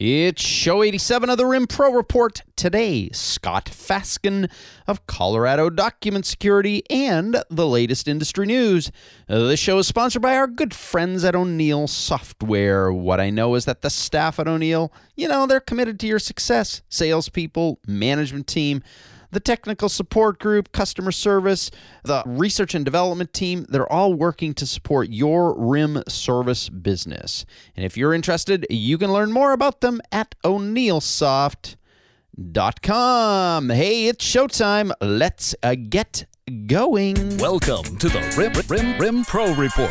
It's show 87 of the Rim Pro Report. Today, Scott Faskin of Colorado Document Security and the latest industry news. Uh, this show is sponsored by our good friends at O'Neill Software. What I know is that the staff at O'Neill, you know, they're committed to your success. Salespeople, management team, the technical support group, customer service, the research and development team, they're all working to support your RIM service business. And if you're interested, you can learn more about them at o'neillsoft.com. Hey, it's showtime. Let's uh, get going. Welcome to the Rim, Rim, Rim Pro Report,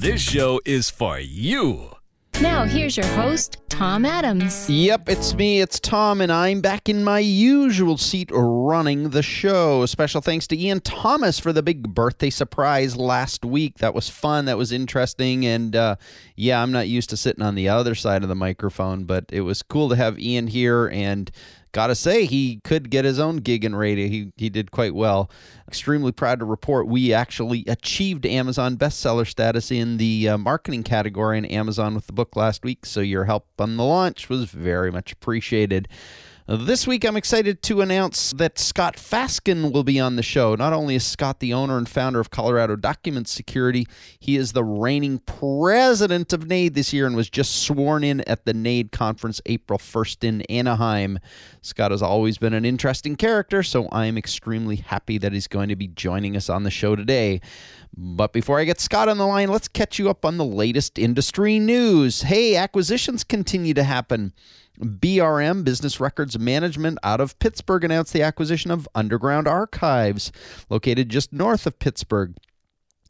This show is for you. Now, here's your host, Tom Adams. Yep, it's me, it's Tom, and I'm back in my usual seat running the show. Special thanks to Ian Thomas for the big birthday surprise last week. That was fun, that was interesting, and uh, yeah, I'm not used to sitting on the other side of the microphone, but it was cool to have Ian here and gotta say he could get his own gig in radio. He, he did quite well. Extremely proud to report we actually achieved amazon bestseller status in the uh, marketing category in amazon with the book last week so your help on the launch was very much appreciated this week, I'm excited to announce that Scott Faskin will be on the show. Not only is Scott the owner and founder of Colorado Document Security, he is the reigning president of NAID this year and was just sworn in at the NAID conference April 1st in Anaheim. Scott has always been an interesting character, so I am extremely happy that he's going to be joining us on the show today. But before I get Scott on the line, let's catch you up on the latest industry news. Hey, acquisitions continue to happen. BRM, Business Records Management, out of Pittsburgh, announced the acquisition of Underground Archives, located just north of Pittsburgh.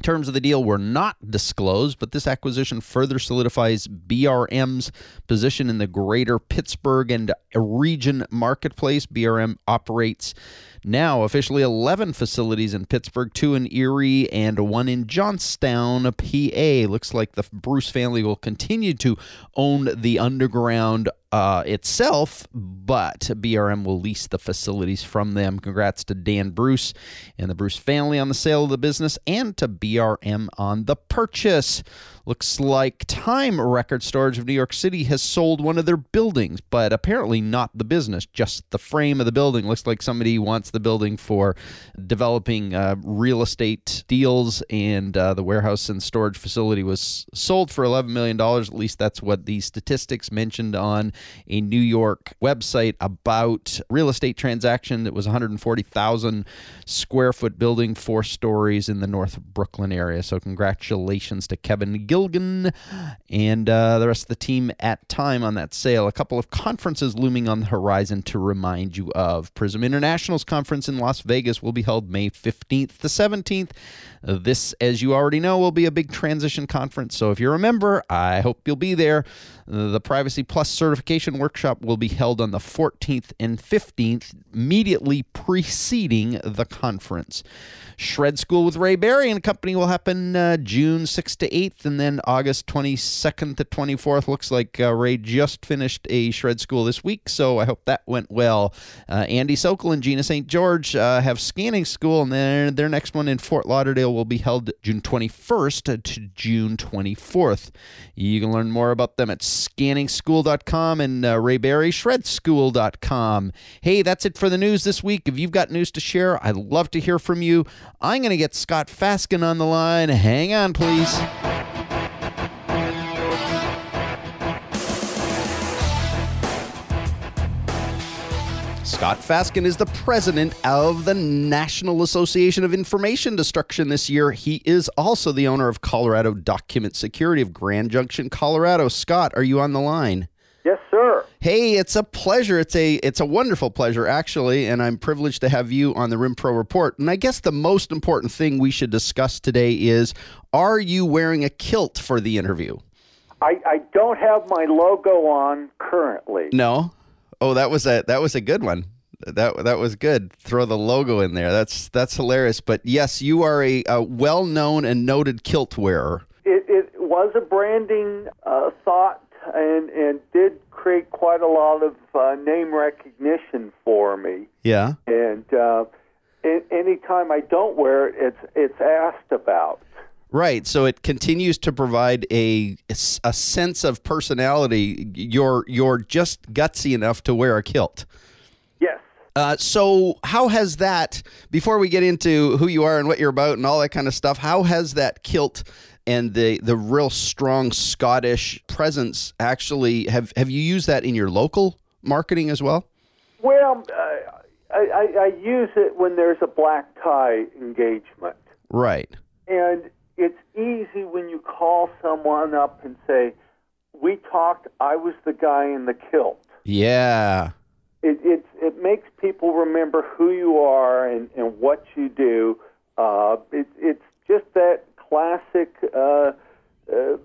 Terms of the deal were not disclosed, but this acquisition further solidifies BRM's position in the greater Pittsburgh and region marketplace. BRM operates now officially 11 facilities in Pittsburgh, two in Erie, and one in Johnstown, PA. Looks like the Bruce family will continue to own the underground uh, itself, but BRM will lease the facilities from them. Congrats to Dan Bruce and the Bruce family on the sale of the business and to BRM on the purchase. Looks like Time Record Storage of New York City has sold one of their buildings, but apparently not the business, just the frame of the building. Looks like somebody wants the building for developing uh, real estate deals, and uh, the warehouse and storage facility was sold for $11 million. At least that's what the statistics mentioned on a New York website about real estate transaction. It was 140,000 square foot building, four stories in the North Brooklyn area. So congratulations to Kevin Gilgan and uh, the rest of the team at Time on that sale. A couple of conferences looming on the horizon to remind you of. Prism International's conference in Las Vegas will be held May 15th to 17th. Uh, This, as you already know, will be a big transition conference. So if you're a member, I hope you'll be there. The Privacy Plus certification workshop will be held on the 14th and 15th, immediately preceding the conference. Shred School with Ray Barry and Company will happen uh, June 6th to 8th, and then August 22nd to 24th. Looks like uh, Ray just finished a Shred School this week, so I hope that went well. Uh, Andy Sokol and Gina St. George uh, have Scanning School, and then their next one in Fort Lauderdale will be held June 21st to June 24th. You can learn more about them at scanningschool.com and uh, Ray Barry shredschool.com. Hey, that's it for the news this week. If you've got news to share, I'd love to hear from you. I'm going to get Scott Faskin on the line. Hang on, please. Scott Faskin is the president of the National Association of Information Destruction this year. He is also the owner of Colorado Document Security of Grand Junction, Colorado. Scott, are you on the line? Yes, sir. Hey, it's a pleasure. It's a it's a wonderful pleasure actually, and I'm privileged to have you on the Rim Pro report. And I guess the most important thing we should discuss today is are you wearing a kilt for the interview? I, I don't have my logo on currently. No. Oh, that was a that was a good one. That that was good. Throw the logo in there. That's that's hilarious. But yes, you are a, a well known and noted kilt wearer. It, it was a branding uh, thought and and did create quite a lot of uh, name recognition for me. Yeah. And uh, anytime I don't wear it, it's it's asked about. Right. So it continues to provide a a sense of personality. You're you're just gutsy enough to wear a kilt. Yes. Uh, so how has that? Before we get into who you are and what you're about and all that kind of stuff, how has that kilt and the the real strong Scottish presence actually have have you used that in your local marketing as well? Well, uh, I, I, I use it when there's a black tie engagement. Right. And it's easy when you call someone up and say, "We talked. I was the guy in the kilt." Yeah. It it it makes people remember who you are and, and what you do. Uh, it, it's just that classic. Uh, uh,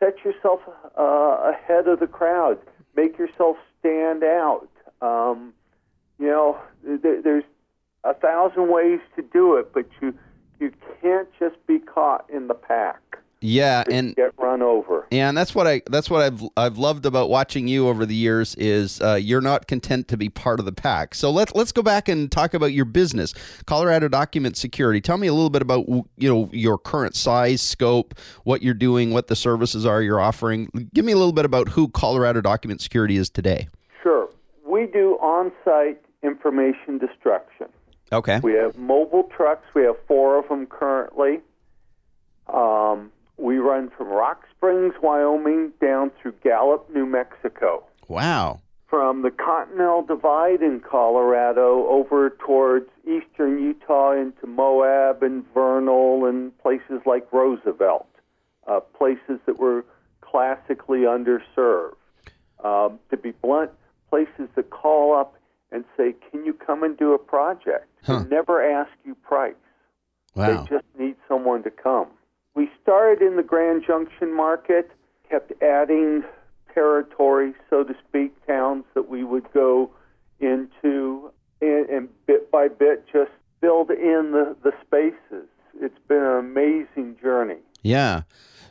set yourself uh, ahead of the crowd. Make yourself stand out. Um, you know, there, there's a thousand ways to do it, but you you can't just be caught in the pack. Yeah, and get run over. Yeah, and that's what I that's what I've I've loved about watching you over the years is uh, you're not content to be part of the pack. So let's let's go back and talk about your business, Colorado Document Security. Tell me a little bit about you know your current size, scope, what you're doing, what the services are you're offering. Give me a little bit about who Colorado Document Security is today. Sure, we do on-site information destruction. Okay. We have mobile trucks. We have four of them currently. Um, we run from Rock Springs, Wyoming, down through Gallup, New Mexico. Wow. From the Continental Divide in Colorado over towards eastern Utah into Moab and Vernal and places like Roosevelt, uh, places that were classically underserved. Um, to be blunt, places that call up and say, "Can you come and do a project?" Huh. And never ask you price. Wow. They just need someone to come. We started in the Grand Junction market, kept adding territory, so to speak, towns that we would go into, and, and bit by bit just build in the, the spaces. It's been an amazing journey. Yeah.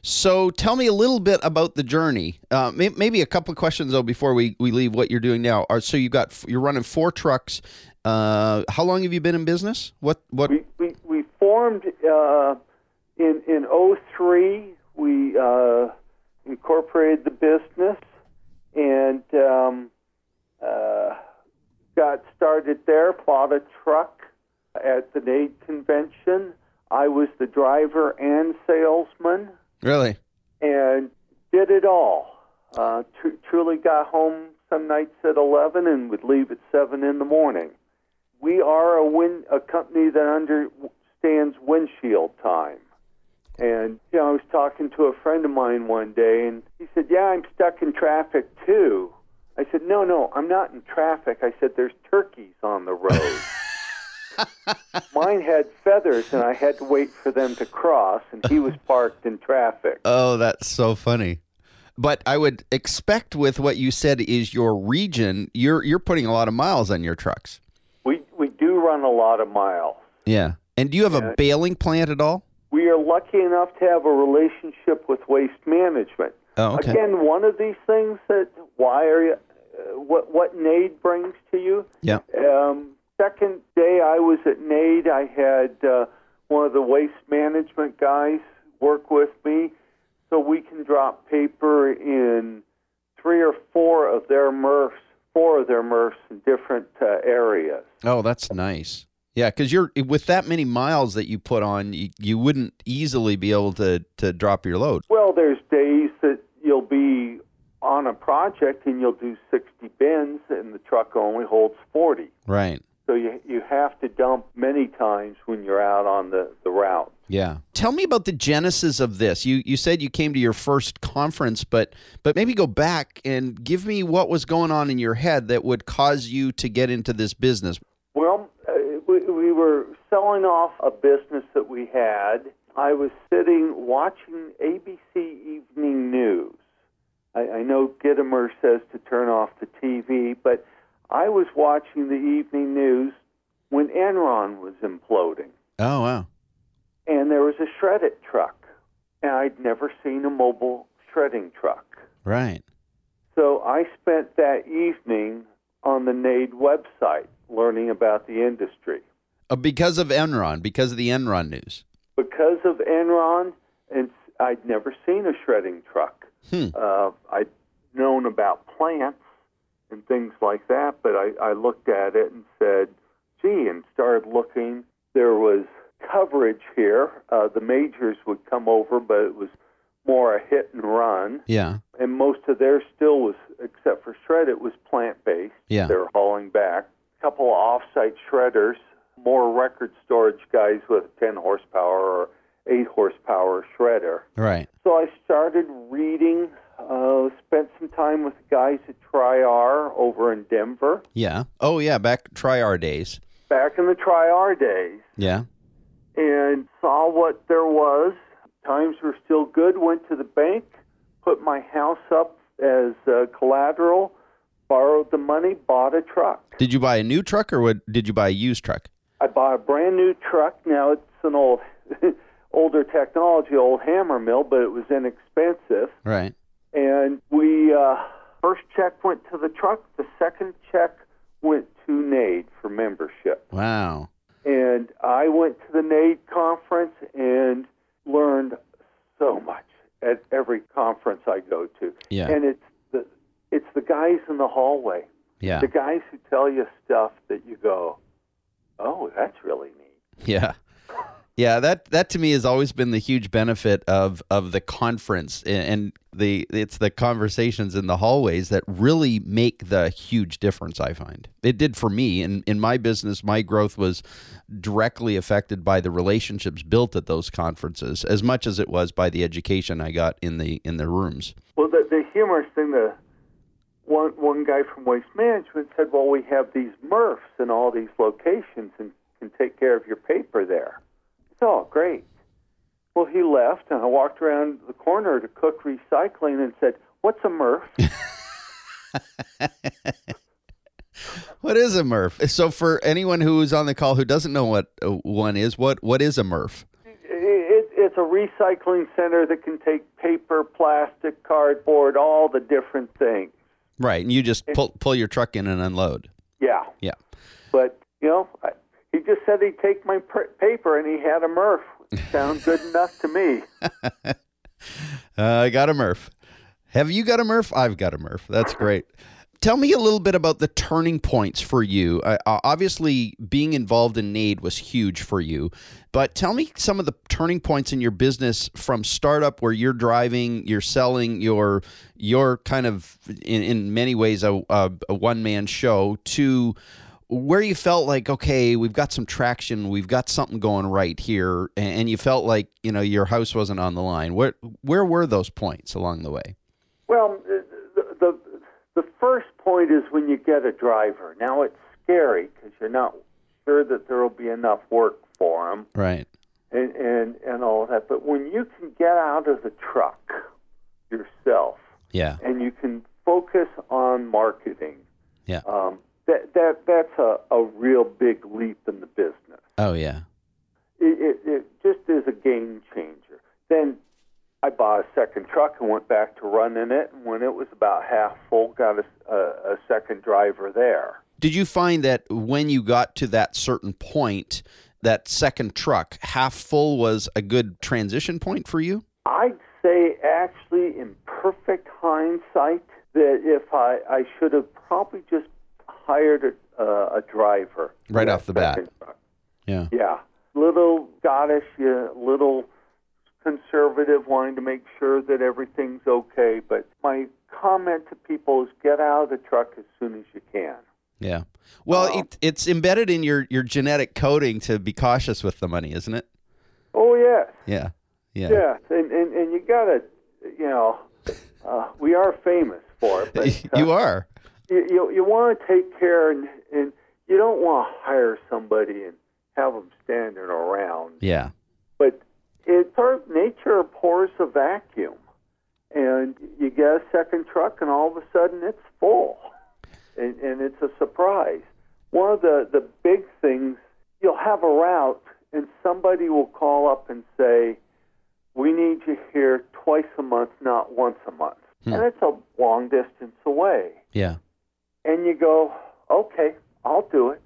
So tell me a little bit about the journey. Uh, may, maybe a couple of questions though before we, we leave what you're doing now. So you got you're running four trucks. Uh, how long have you been in business? What what? We, we, we formed uh, in in '03. We uh, incorporated the business and um, uh, got started there. Bought a truck at the NAID convention. I was the driver and salesman, Really? and did it all. Uh, tr- truly got home some nights at 11 and would leave at 7 in the morning. We are a win- a company that understands windshield time. And you know, I was talking to a friend of mine one day, and he said, "Yeah, I'm stuck in traffic too." I said, "No, no, I'm not in traffic." I said, "There's turkeys on the road." Mine had feathers, and I had to wait for them to cross, and he was parked in traffic. Oh, that's so funny. But I would expect with what you said is your region, you're you're putting a lot of miles on your trucks. We we do run a lot of miles. Yeah. And do you have a baling plant at all? We are lucky enough to have a relationship with Waste Management. Oh, okay. Again, one of these things that why are you, uh, what what NAID brings to you. Yeah. Um, second day I was at NAID, I had uh, one of the waste management guys work with me, so we can drop paper in three or four of their MRFs, four of their MRFs in different uh, areas. Oh, that's nice. Yeah, because you're with that many miles that you put on, you, you wouldn't easily be able to to drop your load. Well, there's days that you'll be on a project and you'll do 60 bins and the truck only holds 40. Right. So you you have to dump many times when you're out on the, the route. Yeah. Tell me about the genesis of this. You you said you came to your first conference, but but maybe go back and give me what was going on in your head that would cause you to get into this business. Well, uh, we, we were selling off a business that we had. I was sitting watching ABC Evening News. I, I know Gitomer says to turn off the TV, but I was watching the evening news when Enron was imploding, Oh wow. and there was a shredded truck, and I'd never seen a mobile shredding truck. Right. So I spent that evening on the NAID website learning about the industry. Uh, because of Enron, because of the Enron news. Because of Enron, and I'd never seen a shredding truck. Hmm. Uh, I'd known about plants and things like that, but I, I looked at it and said, gee, and started looking. There was coverage here. Uh, the majors would come over, but it was more a hit and run. Yeah. And most of theirs still was, except for shred, it was plant based. Yeah. They were hauling back. A couple of off site shredders, more record storage guys with 10 horsepower or 8 horsepower shredder. Right. So I started reading, uh, spent some time with the guys at Tri-R over in Denver, Yeah. Oh yeah, back Tri-R days. back in the Tri-R days, Yeah. and saw what there was. Times were still good. Went to the bank, put my house up as uh, collateral, borrowed the money, bought a truck. Did you buy a new truck or what, did you buy a used truck? I bought a brand new truck. Now it's an old, older technology, old hammer mill, but it was inexpensive. Right. And we uh, first check went to the truck. The second check went to NAID for membership, Wow. and I went to the NAID conference and learned so much at every conference I go to. Yeah. and it's the it's the guys in the hallway, Yeah. the guys who tell you stuff that you go, oh, that's really neat. Yeah. Yeah, that that to me has always been the huge benefit of of the conference and- the it's the conversations in the hallways that really make the huge difference I find. It did for me in in my business my growth was directly affected by the relationships built at those conferences as much as it was by the education I got in the in the rooms. Well, the, the humorous thing, the one one guy from Waste Management said, "Well, we have these MRFs in all these locations and can take care of your paper there." All great. Well, he left, and I walked around the corner to Cook Recycling and said, "What's a MRF?" What is a MRF? So for anyone who is on the call who doesn't know what uh, one is, what what is a MRF? it's a recycling center that can take paper, plastic, cardboard, all the different things. Right, and you just pull pull your truck in and unload. Yeah. Yeah. But you know, I, he just said he'd take my pr- paper, and he had a MRF. Sound good enough to me. Uh, I got a MRF. Have you got a MRF? I've got a MRF. That's great. Tell me a little bit about the turning points for you. Uh, uh, obviously, being involved in NAID was huge for you, but tell me some of the turning points in your business from startup where you're driving, you're selling, you're you're kind of in, in many ways a, a, a one man show to where you felt like okay we've got some traction we've got something going right here and, you felt like you know your house wasn't on the line where where were those points along the way? Well, the, the the first point is when you get a driver. Now it's scary because you're not sure that there will be enough work for them right. And, and and all of that. But when you can get out of the truck yourself yeah. and you can focus on marketing, yeah. um, that that that's a, a real big leap in the business. oh yeah It, it, it just is a game changer. Then I bought a second truck and went back to running it. And when it was about half full, got a, a, a second driver there. did you find that when you got to that certain point that second truck half full was a good transition point for you I'd say, actually, in perfect hindsight, that if I, I should have probably just hired a, uh, a driver Right off the bat. truck. yeah Yeah, little Scottish, yeah, little conservative, wanting to make sure that everything's okay. But my comment to people is get out of the truck as soon as you can. yeah well Oh. it, it's embedded in your your genetic coding to be cautious with the money isn't it Oh yes, yeah yeah yes, and and, and you gotta, you know, uh, we are famous for it. But, uh, you are you you, you want to take care and and you don't want to hire somebody and have them standing around. yeah But it sort of nature abhors a vacuum, and you get a second truck, and all of a sudden it's full, and, and it's a surprise. One of the the big things you'll have a route, and somebody will call up and say, "We need you here twice a month, not once a month," Hmm. and it's a long distance away Yeah. And you go, okay, I'll do it.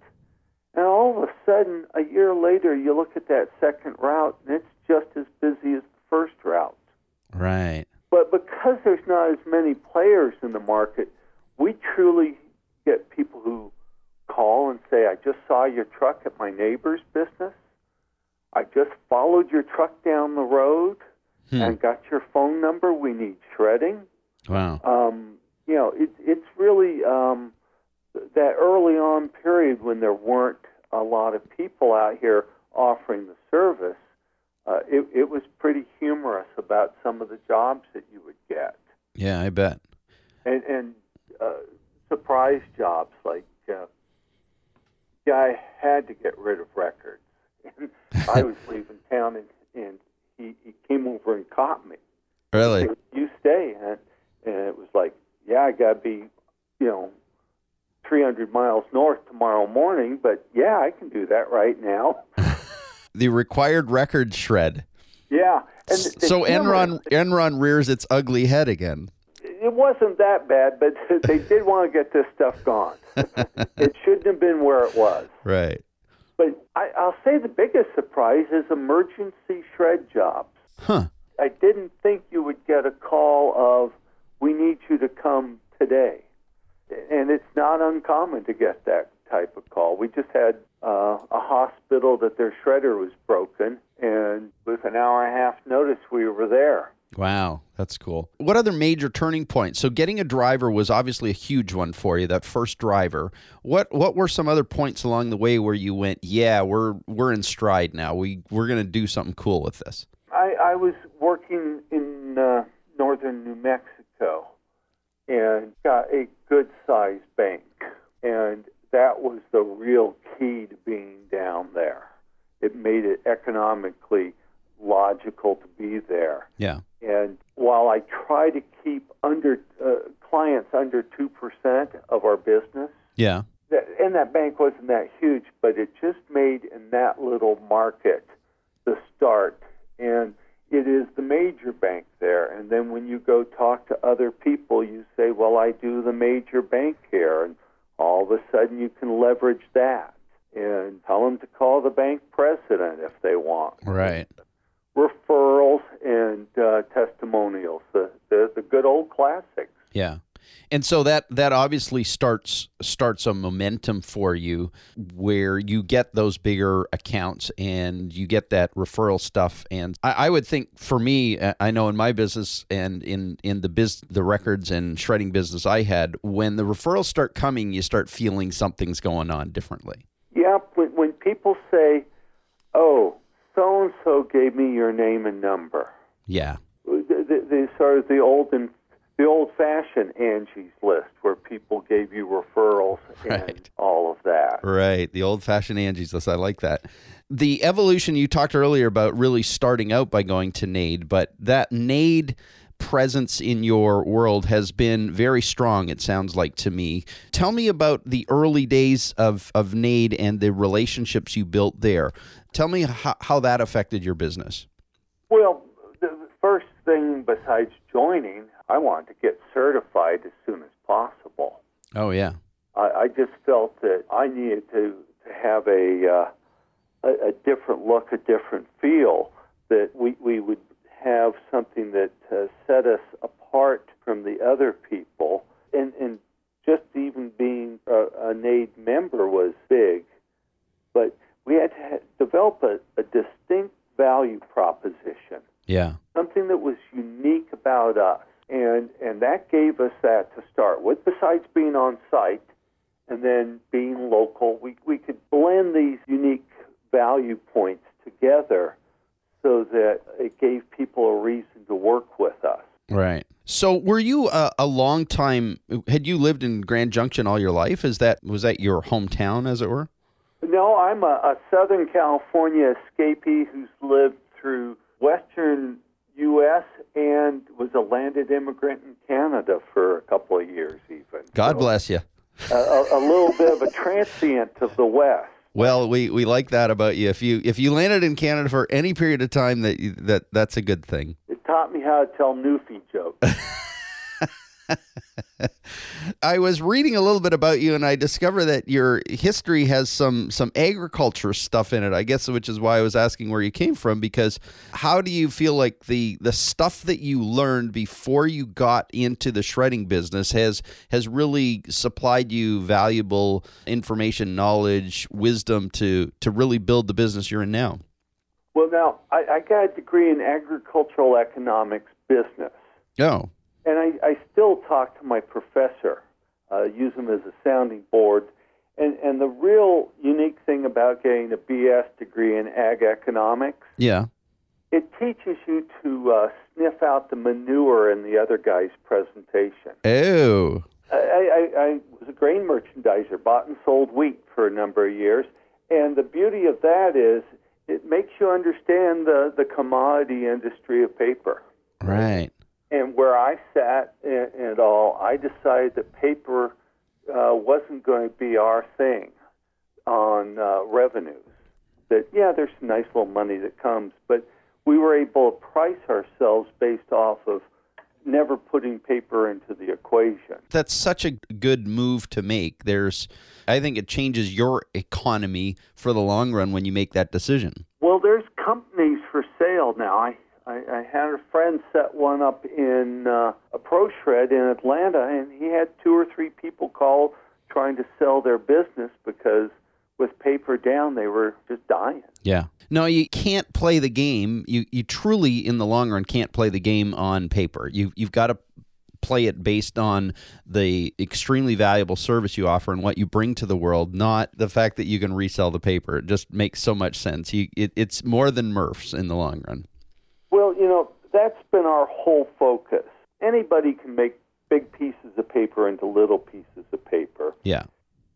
And all of a sudden, a year later, you look at that second route, and it's just as busy as the first route. Right. But because there's not as many players in the market, we truly get people who call and say, I just saw your truck at my neighbor's business. I just followed your truck down the road Hmm. and got your phone number. We need shredding Wow. um, you know, it, it's really um, that early on period when there weren't a lot of people out here offering the service. Uh, it, it was pretty humorous about some of the jobs that you would get, Yeah, I bet. and, and uh, surprise jobs like uh, guy had to get rid of records. And I was leaving town, and, and he, he came over and caught me. Really? said, you stay and and it was like yeah i got to be you know 300 miles north tomorrow morning but yeah i can do that right now The required record shred. yeah and the So Enron Enron rears its ugly head again. it wasn't that bad but they did want to get this stuff gone it shouldn't have been where it was Right. but I, i'll say the biggest surprise is emergency shred jobs Huh. I didn't think you would get a call of, we need you to come today. And it's not uncommon to get that type of call. We just had uh, a hospital that their shredder was broken, and with an hour and a half notice, we were there. Wow, that's cool. What other major turning points? So getting a driver was obviously a huge one for you, that first driver. What what were some other points along the way where you went, yeah, we're we're in stride now. We we're going to do something cool with this. I, I was working in uh, northern New Mexico and got a good sized bank. And that was the real key to being down there. It made it economically logical to be there. Yeah. And while I try to keep under uh, clients under 2% of our business, Yeah. that, and that bank wasn't that huge, but it just made in that little market the start. And it is the major bank then when you go talk to other people, you say, Well, I do the major bank here. And all of a sudden you can leverage that and tell them to call the bank president if they want. Right. Referrals and uh, testimonials, the, the, the good old classics. Yeah. And so that that obviously starts starts a momentum for you where you get those bigger accounts and you get that referral stuff. And I, I would think for me, uh, I know in my business and in in the biz the records and shredding business I had, when the referrals start coming, you start feeling something's going on differently. Yeah, when, when people say, "Oh, so and so gave me your name and number," Yeah. the, the, the sort of the old and the old-fashioned Angie's list, where people gave you referrals and all of that. Right. The old fashioned Angie's list. I like that. The evolution you talked earlier about really starting out by going to NAID, but that NAID presence in your world has been very strong, it sounds like to me. Tell me about the early days of, of NAID and the relationships you built there. Tell me how, how that affected your business. Well, the first thing besides joining, I wanted to get certified as soon as possible. Oh, yeah. I, I just felt that I needed to, to have a, uh, a a different look, a different feel. That we we would have something that uh, set us apart from the other people, and and just even being a, a NAID member was big, but we had to ha- develop a, a distinct value proposition Yeah. something that was unique about us. And and that gave us that to start with, besides being on site and then being local. We we could blend these unique value points together so that it gave people a reason to work with us. Right. So, were you a, a long time? Had you lived in Grand Junction all your life? Is that was that your hometown, as it were? No, I'm a, a Southern California escapee who's lived through Western U.S. and was a landed immigrant in Canada for a couple of years, even. God So, bless you. A, a, little bit of a transient of the West. Well, we, we like that about you. If you if you landed in Canada for any period of time, that you, that that's a good thing. It taught me how to tell Newfie jokes. I was reading a little bit about you, and I discovered that your history has some some agriculture stuff in it. I guess, which is why I was asking where you came from. Because how do you feel like the the stuff that you learned before you got into the shredding business has has really supplied you valuable information, knowledge, wisdom to to really build the business you're in now? well, now, I, I got a degree in agricultural economics business. Oh, And I, I still talk to my professor, uh, use him as a sounding board. And, and the real unique thing about getting a BS degree in ag economics, yeah. it teaches you to uh, sniff out the manure in the other guy's presentation. Oh, I, I, I was a grain merchandiser, bought and sold wheat for a number of years. And the beauty of that is it makes you understand the, the commodity industry of paper. right. And where I sat and, and all, I decided that paper uh, wasn't going to be our thing on uh, revenues. That, yeah, there's some nice little money that comes, but we were able to price ourselves based off of never putting paper into the equation. that's such a good move to make. There's, I think it changes your economy for the long run when you make that decision. Well, there's companies for sale now. I, I, I had a friend set one up in uh, a pro shred in Atlanta, and he had two or three people call trying to sell their business because with paper down, they were just dying. Yeah. No, you can't play the game. You you truly, in the long run, can't play the game on paper. You you've got to play it based on the extremely valuable service you offer and what you bring to the world, not the fact that you can resell the paper. It just makes so much sense. You it, it's more than MRFs in the long run. Well, you know, that's been our whole focus. Anybody can make big pieces of paper into little pieces of paper. Yeah.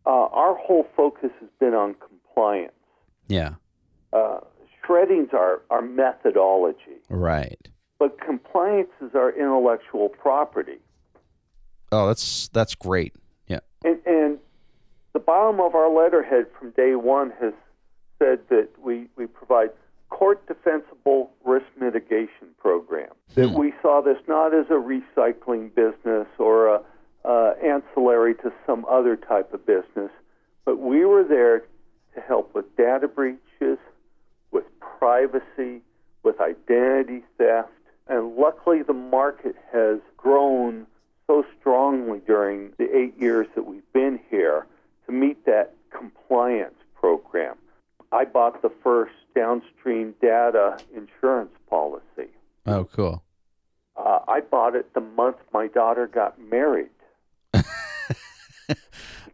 Uh, our whole focus has been on compliance. Yeah. Uh, shredding's our, our methodology. Right. but compliance is our intellectual property. Oh, that's that's great. Yeah. And, and the bottom of our letterhead from day one has said that we, we provide court defensible risk mitigation program. That we saw this not as a recycling business or a uh, ancillary to some other type of business, but we were there to help with data breaches, with privacy, with identity theft, and luckily the market has grown so strongly during the eight years that we've been here to meet that compliance program. I bought the first downstream data insurance policy. Oh, cool. Uh, I bought it the month my daughter got married. Ouch.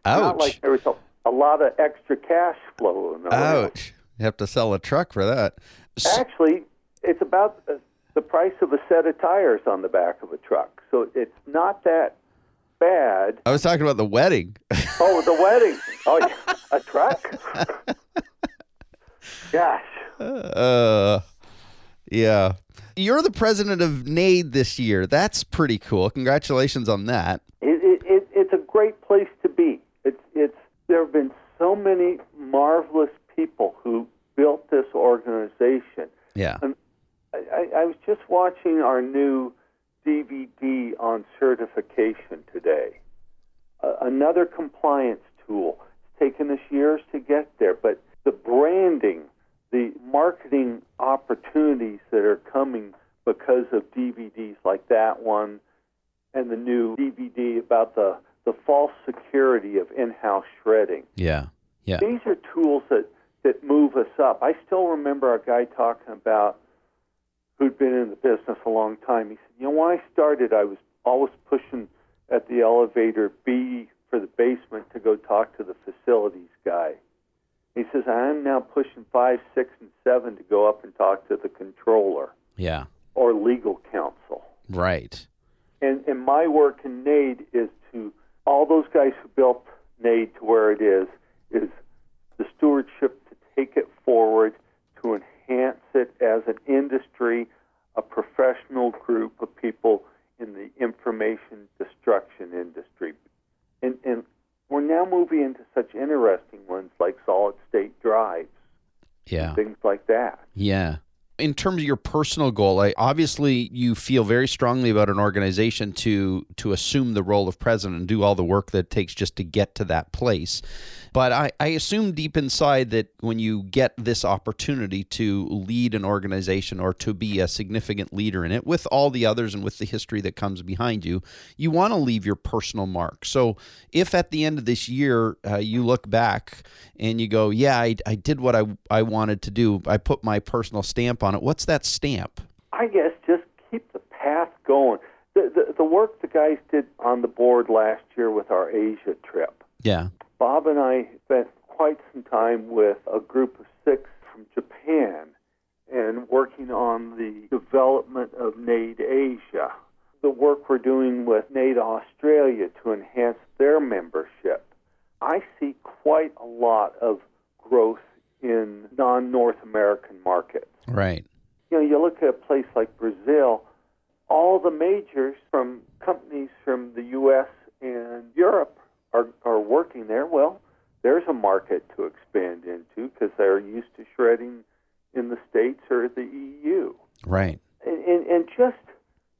Not like there was a, a lot of extra cash flow. in around. Ouch. You have to sell a truck for that. Actually, it's about uh, the price of a set of tires on the back of a truck. So it's not that bad. I was talking about the wedding. Oh, the wedding. Oh, a truck? Gosh. Uh, yeah. You're the president of NAID this year. That's pretty cool. Congratulations on that. It, it, it, it's a great place to be. It's, it's, there have been so many marvelous people who built this organization. Yeah. And I, I, was just watching our new DVD on certification today. Uh, another compliance tool. It's taken us years to get there, but the branding, marketing opportunities that are coming because of DVDs like that one and the new DVD about the, the false security of in-house shredding Yeah. Yeah. these are tools that, that move us up. I still remember a guy talking about who'd been in the business a long time. He said, You know, when I started, I was always pushing at the elevator B for the basement to go talk to the facilities guy. He says, I'm now pushing five, six, and seven to go up and talk to the controller. Yeah. Or legal counsel. Right. And and my work in NAID is to all those guys who built NAID to where it is is the stewardship to take it forward to enhance it as an industry, a professional group of people in the information destruction industry. And, and we're now moving into such interesting ones like solid state drive. Yeah. things like that. Yeah. In terms of your personal goal, I, obviously you feel very strongly about an organization to to assume the role of president and do all the work that it takes just to get to that place. But I, I assume deep inside that when you get this opportunity to lead an organization or to be a significant leader in it, with all the others and with the history that comes behind you, you want to leave your personal mark. So if at the end of this year uh, you look back and you go, yeah, I, I did what I, I wanted to do, I put my personal stamp on it, what's that stamp? I guess just keep the path going. The, the, the work the guys did on the board last year with our Asia trip. Yeah. Bob and I spent quite some time with a group of six from Japan and working on the development of NAID Asia. The work we're doing with NAID Australia to enhance their membership. I see quite a lot of growth in non North American markets. Right. You know, you look at a place like Brazil, all the majors from companies from the U.S. and Europe are, are working there. Well, there's a market to expand into because they're used to shredding in the States or the EU. Right. And, and, and just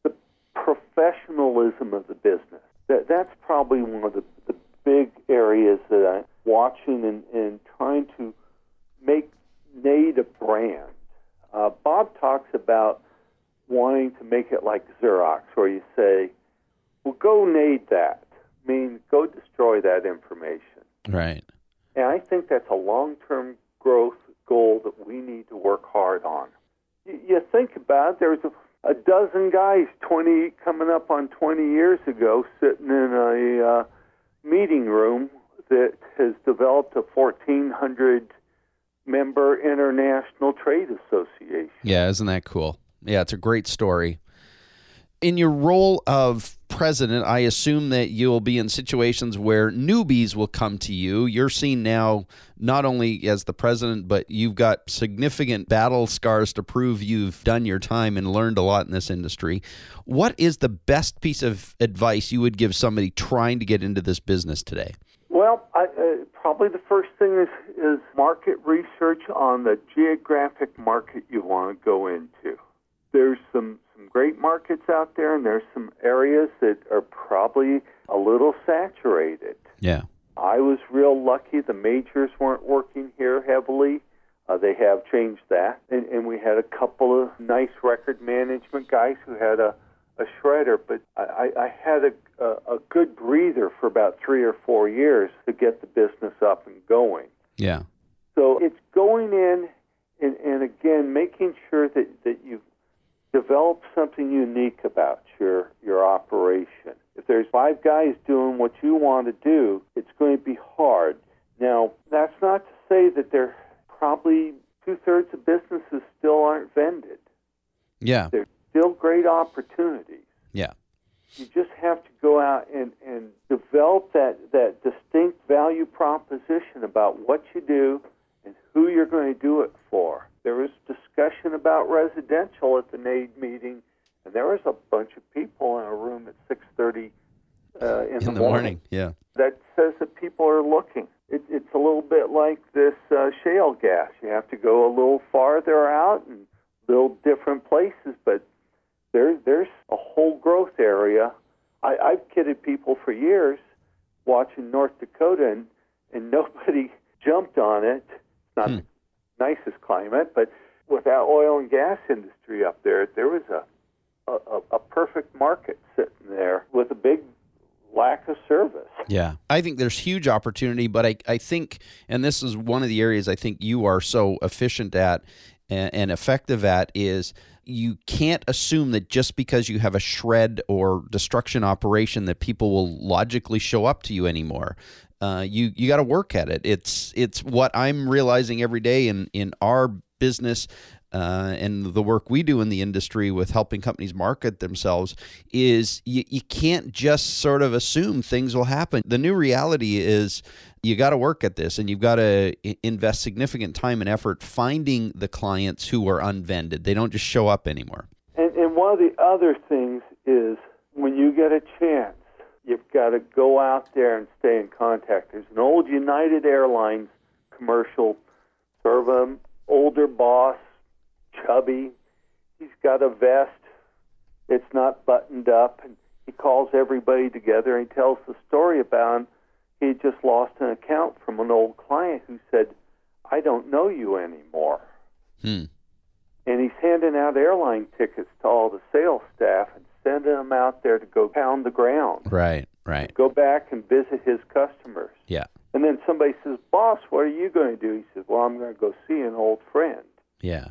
the professionalism of the business. That, that's probably one of the, the big areas that I'm watching and, and trying to make NAID a brand. Uh, Bob talks about wanting to make it like Xerox, where you say, well, go NAID that. I mean, go destroy that information. Right. And I think that's a long term growth goal that we need to work hard on. You, you think about it, there's a, a dozen guys 20 coming up on 20 years ago sitting in a uh, meeting room that has developed a 1,400 member international trade association. Yeah, isn't that cool? Yeah, it's a great story. In your role of president, I assume that you'll be in situations where newbies will come to you. You're seen now not only as the president, but you've got significant battle scars to prove you've done your time and learned a lot in this industry. What is the best piece of advice you would give somebody trying to get into this business today? Well, I, uh, probably the first thing is, is market research on the geographic market you want to go into. There's some, some great markets out there, and there's some areas that are probably a little saturated. Yeah. I was real lucky. The majors weren't working here heavily. Uh, they have changed that. And, and we had a couple of nice record management guys who had a, a shredder, but I, I had a, a, a good breather for about three or four years to get the business up and going. Yeah. So it's going in and, and again making sure that, that you develop something unique about your your operation. If there's five guys doing what you want to do, it's going to be hard. Now, that's not to say that there probably two thirds of businesses still aren't vended. Yeah. There's still great opportunities. Yeah. You just have to go out and, and develop that, that distinct value proposition about what you do and who you're going to do it for. There was discussion about residential at the NAID meeting, and there was a bunch of people in a room at 6:30 uh, in, In the morning. Yeah. That says that people are looking. It, it's a little bit like this uh, shale gas. You have to go a little farther out and build different places, but there, there's a whole growth area. I, I've kidded people for years watching North Dakota, and, and nobody jumped on it. It's not Hmm. Nicest climate, but with that oil and gas industry up there, there was a, a, a- a perfect market sitting there with a big lack of service. Yeah. I think there's huge opportunity, but I, I think, and this is one of the areas I think you are so efficient at and, and effective at, is you can't assume that just because you have a shred or destruction operation that people will logically show up to you anymore. Uh, you you got to work at it. It's it's what I'm realizing every day in in our business uh, and the work we do in the industry with helping companies market themselves is you, you can't just sort of assume things will happen. The new reality is you got to work at this and you've got to invest significant time and effort finding the clients who are unvended. They don't just show up anymore. And, and one of the other things is when you get a chance, you've got to go out there and stay in contact. There's an old United Airlines commercial, sort of an older boss, chubby. He's got a vest. It's not buttoned up, and he calls everybody together and he tells the story about him. He had just lost an account from an old client who said, "I don't know you anymore." Hmm. and he's handing out airline tickets to all the sales staff and sending them out there to go pound the ground, Right. Right. go back and visit his customers. Yeah. And then somebody says, "Boss, what are you going to do?" He says, "Well, I'm going to go see an old friend." Yeah.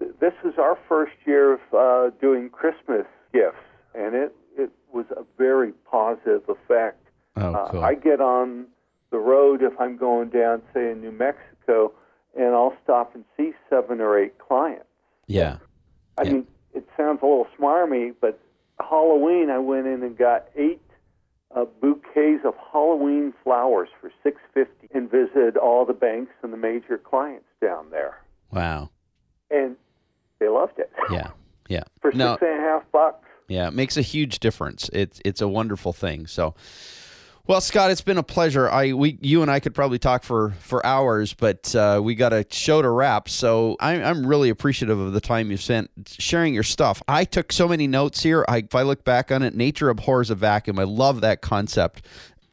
Th- This is our first year of uh, doing Christmas gifts, and it it was a very positive effect. Oh, Uh. I get on the road if I'm going down, say, in New Mexico, and I'll stop and see seven or eight clients. yeah. I Yeah. mean, it sounds a little smarmy, but Halloween, I went in and got eight uh, bouquets of Halloween flowers for six fifty, and visited all the banks and the major clients down there, Wow. and they loved it. Yeah. Yeah. for No. six and a half bucks. Yeah, it makes a huge difference. It's it's a wonderful thing. So, well, Scott, it's been a pleasure. I we you and I could probably talk for for hours, but uh, we got a show to wrap. So I'm I'm really appreciative of the time you spent sharing your stuff. I took so many notes here. I, if I look back on it, nature abhors a vacuum. I love that concept.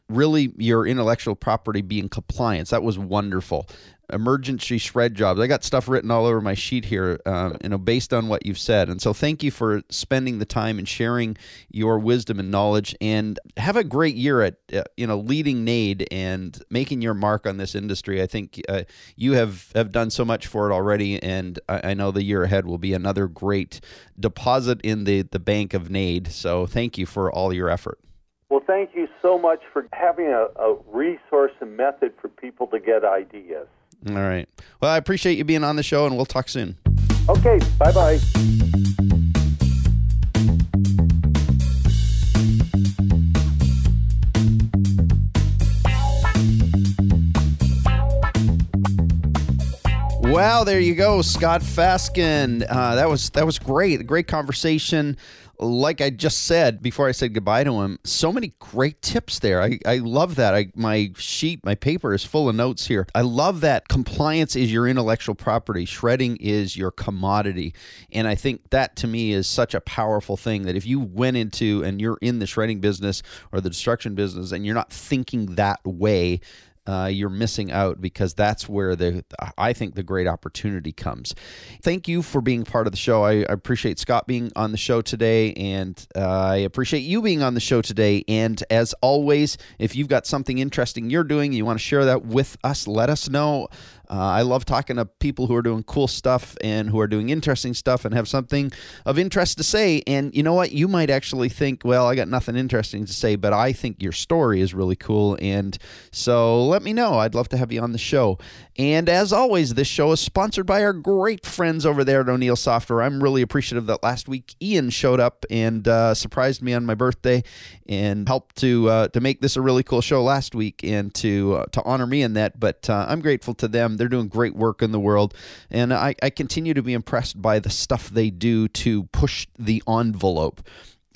Really, your intellectual property being compliance. That was wonderful. Emergency shred jobs. I got stuff written all over my sheet here, um, you know, based on what you've said. And so, thank you for spending the time and sharing your wisdom and knowledge. And have a great year at, uh, you know, leading NAID and making your mark on this industry. I think uh, you have have done so much for it already, and I, I know the year ahead will be another great deposit in the the bank of NAID. So, thank you for all your effort. Well, thank you so much for having a, a resource and method for people to get ideas. All right. Well, I appreciate you being on the show, and we'll talk soon. Okay, bye bye. Wow, there you go, Scott Faskin. Uh, that was that was great. Great conversation. Like I just said before I said goodbye to him, so many great tips there. I, I love that. I my sheet, my paper is full of notes here. I love that compliance is your intellectual property. Shredding is your commodity. And I think that to me is such a powerful thing that if you went into and you're in the shredding business or the destruction business and you're not thinking that way, uh, you're missing out because that's where the I think the great opportunity comes. Thank you for being part of the show. I, I appreciate Scott being on the show today, and uh, I appreciate you being on the show today. And as always, if you've got something interesting you're doing, you want to share that with us, let us know. Uh, I love talking to people who are doing cool stuff and who are doing interesting stuff and have something of interest to say. And you know what? You might actually think, well, I got nothing interesting to say, but I think your story is really cool. And so let me know. I'd love to have you on the show. And as always, this show is sponsored by our great friends over there at O'Neil Software. I'm really appreciative that last week Ian showed up and uh, surprised me on my birthday and helped to uh, to make this a really cool show last week and to uh, to honor me in that. But uh, I'm grateful to them. They're doing great work in the world, and I, I continue to be impressed by the stuff they do to push the envelope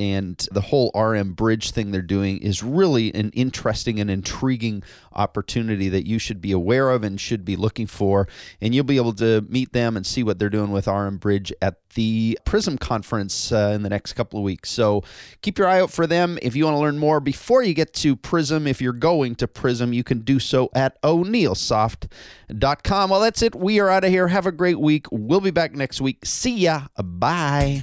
and the whole RM bridge thing they're doing is really an interesting and intriguing opportunity that you should be aware of and should be looking for. And you'll be able to meet them and see what they're doing with RM Bridge at the Prism conference uh, in the next couple of weeks. So keep your eye out for them. If you want to learn more before you get to Prism, if you're going to Prism, you can do so at oneilsoft.com. Well, that's it. We are out of here. Have a great week. We'll be back next week. See ya. Bye.